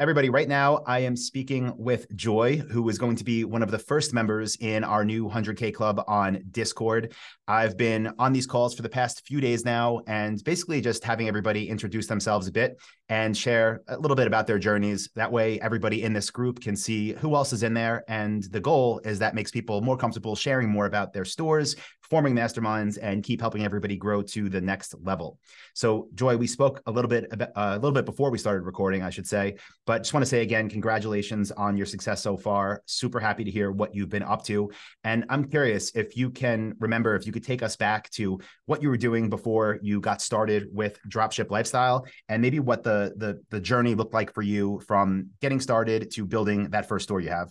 Everybody, right now, I am speaking with Joy, who is going to be one of the first members in our new 100K club on Discord. I've been on these calls for the past few days now and basically just having everybody introduce themselves a bit and share a little bit about their journeys. That way, everybody in this group can see who else is in there. And the goal is that makes people more comfortable sharing more about their stores, forming masterminds, and keep helping everybody grow to the next level. So, Joy, we spoke a little bit about, uh, a little bit before we started recording, I should say, but just want to say again, congratulations on your success so far. Super happy to hear what you've been up to, and I'm curious if you can remember if you could take us back to what you were doing before you got started with Dropship Lifestyle, and maybe what the the the journey looked like for you from getting started to building that first store you have?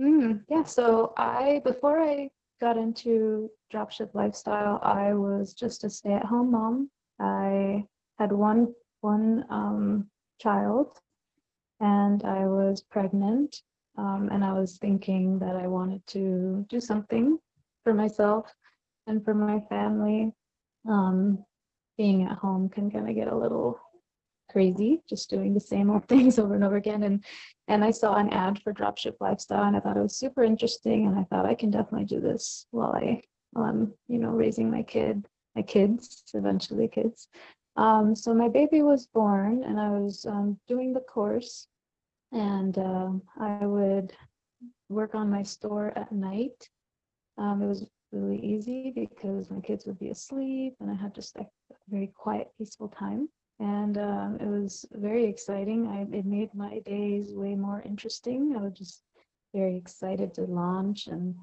Mm, yeah, so I before I got into dropship lifestyle, I was just a stay-at-home mom. I had one one um, child, and I was pregnant, um, and I was thinking that I wanted to do something for myself and for my family. Um, being at home can kind of get a little crazy just doing the same old things over and over again and and i saw an ad for dropship lifestyle and i thought it was super interesting and i thought i can definitely do this while i while i'm you know raising my kid my kids eventually kids um, so my baby was born and i was um, doing the course and um, i would work on my store at night um, it was really easy because my kids would be asleep and i had just a very quiet peaceful time and um, it was very exciting. I, it made my days way more interesting. I was just very excited to launch and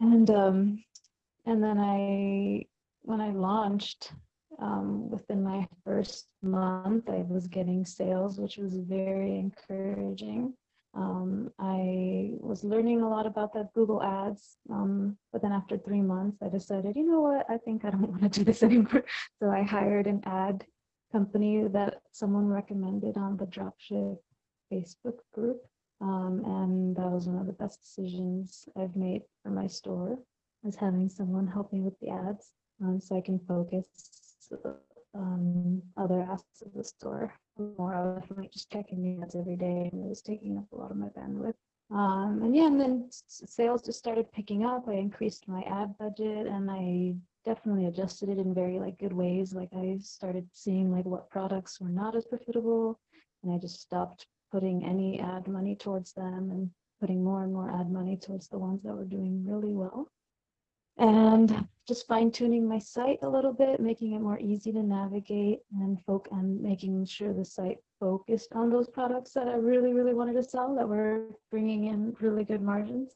and um, and then I when I launched um, within my first month, I was getting sales, which was very encouraging. Um, I was learning a lot about that Google Ads, um, but then after three months, I decided, you know what, I think I don't want to do this anymore. So I hired an ad company that someone recommended on the dropship Facebook group. Um, and that was one of the best decisions I've made for my store is having someone help me with the ads um, so I can focus on other aspects of the store more. I was like just checking ads every day and it was taking up a lot of my bandwidth. Um, and yeah, and then sales just started picking up. I increased my ad budget and I definitely adjusted it in very like good ways. Like I started seeing like what products were not as profitable and I just stopped putting any ad money towards them and putting more and more ad money towards the ones that were doing really well. And just fine tuning my site a little bit, making it more easy to navigate and folk and making sure the site focused on those products that I really, really wanted to sell that were bringing in really good margins.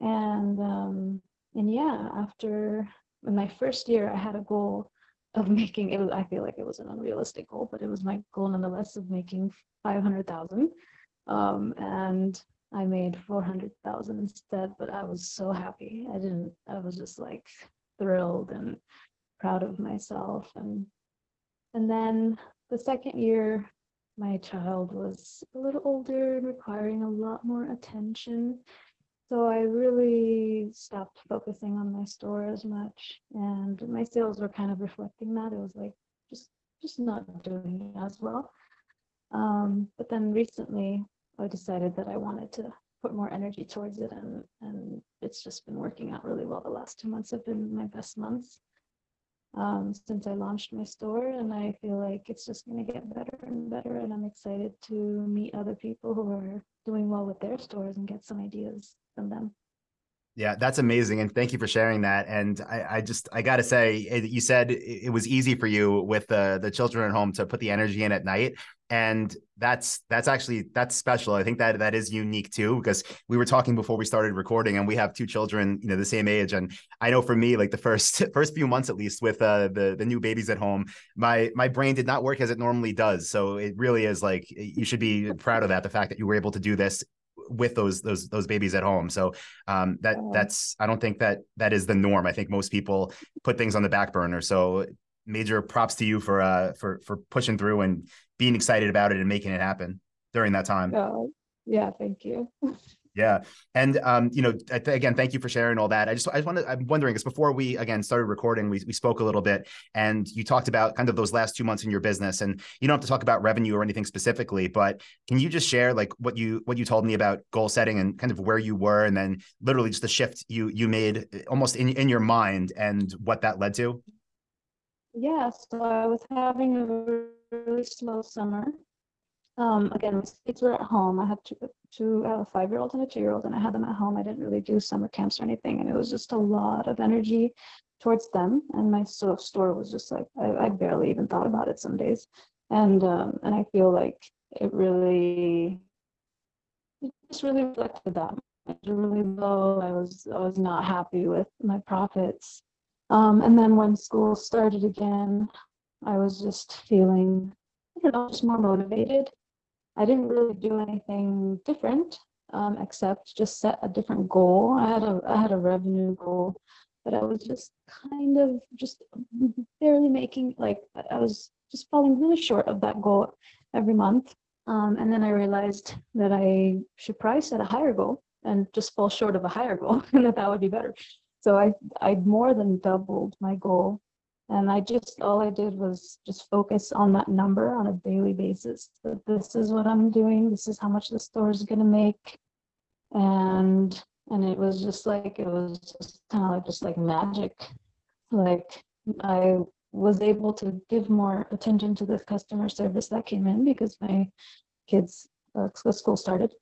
And um, and yeah, after my first year, I had a goal of making it. I feel like it was an unrealistic goal, but it was my goal nonetheless of making five hundred thousand, um, and I made four hundred thousand instead. But I was so happy. I didn't. I was just like thrilled and proud of myself. And and then the second year, my child was a little older, requiring a lot more attention. So I really stopped focusing on my store as much, and my sales were kind of reflecting that. It was like just just not doing as well. Um, but then recently, I decided that I wanted to put more energy towards it, and and it's just been working out really well. The last two months have been my best months um, since I launched my store, and I feel like it's just going to get better and better. And I'm excited to meet other people who are doing well with their stores and get some ideas from them. Yeah, that's amazing, and thank you for sharing that. And I, I just, I gotta say, you said it was easy for you with the the children at home to put the energy in at night, and that's that's actually that's special. I think that that is unique too, because we were talking before we started recording, and we have two children, you know, the same age. And I know for me, like the first first few months at least, with uh, the the new babies at home, my my brain did not work as it normally does. So it really is like you should be proud of that, the fact that you were able to do this with those those those babies at home. So um, that that's I don't think that that is the norm. I think most people put things on the back burner. So major props to you for uh for for pushing through and being excited about it and making it happen during that time. Oh, yeah, thank you. Yeah, and um, you know, again, thank you for sharing all that. I just, I just wanted, I'm wondering, because before we again started recording, we we spoke a little bit, and you talked about kind of those last two months in your business, and you don't have to talk about revenue or anything specifically, but can you just share like what you what you told me about goal setting and kind of where you were, and then literally just the shift you you made almost in in your mind and what that led to? Yeah, so I was having a really slow summer. Um, again, my kids were at home. I have two, two I have a five-year-old and a two-year-old, and I had them at home. I didn't really do summer camps or anything, and it was just a lot of energy towards them. And my store was just like I, I barely even thought about it some days, and um, and I feel like it really, it just really reflected that. It was really low. I was I was not happy with my profits. Um, and then when school started again, I was just feeling, I don't know, just more motivated. I didn't really do anything different um, except just set a different goal. I had a I had a revenue goal, but I was just kind of just barely making like I was just falling really short of that goal every month. Um, and then I realized that I should probably set a higher goal and just fall short of a higher goal, and that that would be better. So I I more than doubled my goal and I just, all I did was just focus on that number on a daily basis. That this is what I'm doing. This is how much the store is going to make. And, and it was just like, it was just kind of like, just like magic. Like I was able to give more attention to the customer service that came in because my kids, uh, school started.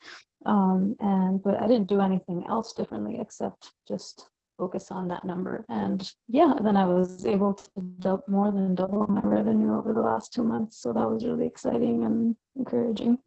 Um, and, but I didn't do anything else differently except just focus on that number. And yeah, then I was able to double, more than double my revenue over the last two months. So that was really exciting and encouraging.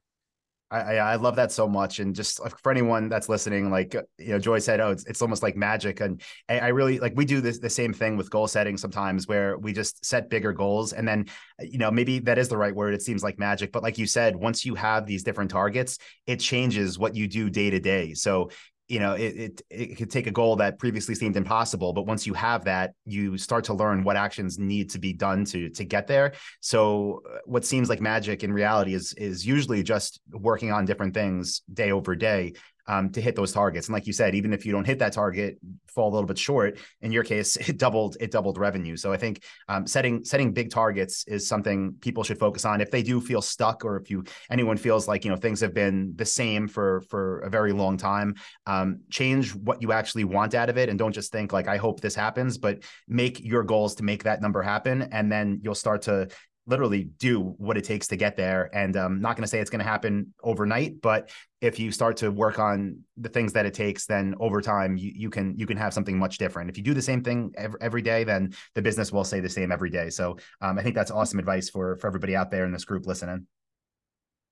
I, I love that so much, and just for anyone that's listening, like uh, you know, Joy said, oh, it's, it's almost like magic, and I really like we do this the same thing with goal setting sometimes, where we just set bigger goals, and then uh, you know maybe that is the right word. It seems like magic, but like you said, once you have these different targets, it changes what you do day to day. So you know it, it it could take a goal that previously seemed impossible but once you have that you start to learn what actions need to be done to to get there. So uh, what seems like magic in reality is is usually just working on different things day over day um, to hit those targets. And like you said, even if you don't hit that target, fall a little bit short. In your case, it doubled it doubled revenue. So I think um, setting setting big targets is something people should focus on. If they do feel stuck, or if you anyone feels like you know things have been the same for for a very long time, um, change what you actually want out of it, and don't just think like I hope this happens, but make your goals to make that number happen, and then you'll start to literally do what it takes to get there. And I'm um, not going to say it's going to happen overnight, but if you start to work on the things that it takes, then over time you, you can you can have something much different. If you do the same thing every, every day, then the business will say the same every day. So um, I think that's awesome advice for for everybody out there in this group listening.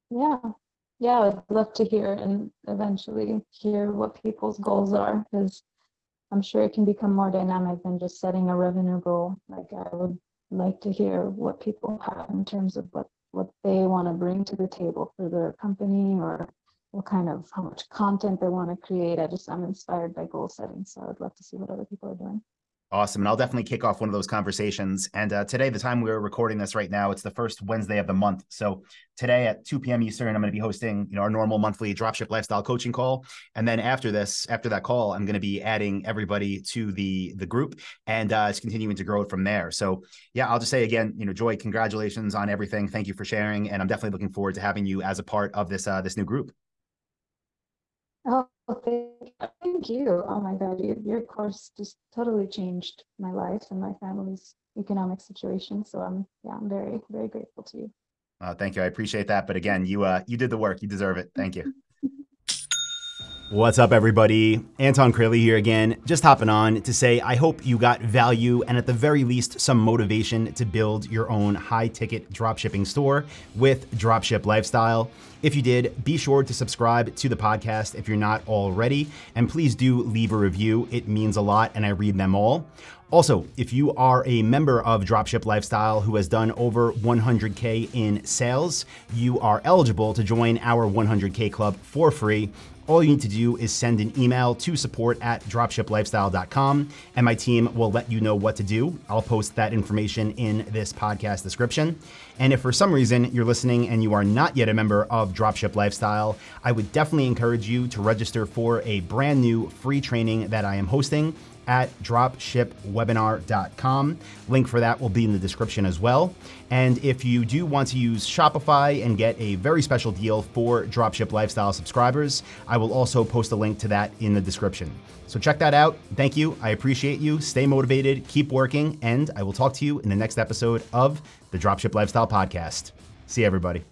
Yeah, yeah, I'd love to hear and eventually hear what people's goals are because I'm sure it can become more dynamic than just setting a revenue goal. Like I would like to hear what people have in terms of what what they want to bring to the table for their company or what kind of how much content they want to create. I just I'm inspired by goal setting, so I'd love to see what other people are doing. Awesome. And I'll definitely kick off one of those conversations. And uh, today, the time we're recording this right now, it's the first Wednesday of the month. So today at 2 p.m. Eastern, I'm going to be hosting, you know, our normal monthly dropship lifestyle coaching call. And then after this, after that call, I'm going to be adding everybody to the the group and uh, it's continuing to grow from there. So yeah, I'll just say again, you know, Joy, congratulations on everything. Thank you for sharing. And I'm definitely looking forward to having you as a part of this uh, this new group. Oh, thank, thank you. Oh my God, your, your course just totally changed my life and my family's economic situation. So I'm, yeah, I'm very, very grateful to you. Uh, thank you. I appreciate that. But again, you, uh, you did the work. You deserve it. Thank you. What's up, everybody? Anton Kraly here again, just hopping on to say I hope you got value and at the very least some motivation to build your own high ticket dropshipping store with Dropship Lifestyle. If you did, be sure to subscribe to the podcast if you're not already, and please do leave a review. It means a lot, and I read them all. Also, if you are a member of Dropship Lifestyle who has done over 100K in sales, you are eligible to join our 100K club for free all you need to do is send an email to support at dropshiplifestyle.com and my team will let you know what to do. I'll post that information in this podcast description. And if for some reason you're listening and you are not yet a member of Dropship Lifestyle, I would definitely encourage you to register for a brand new free training that I am hosting at dropshipwebinar.com. Link for that will be in the description as well. And if you do want to use Shopify and get a very special deal for Dropship Lifestyle subscribers, I will also post a link to that in the description. So check that out. Thank you. I appreciate you. Stay motivated, keep working, and I will talk to you in the next episode of the Dropship Lifestyle Podcast. See everybody.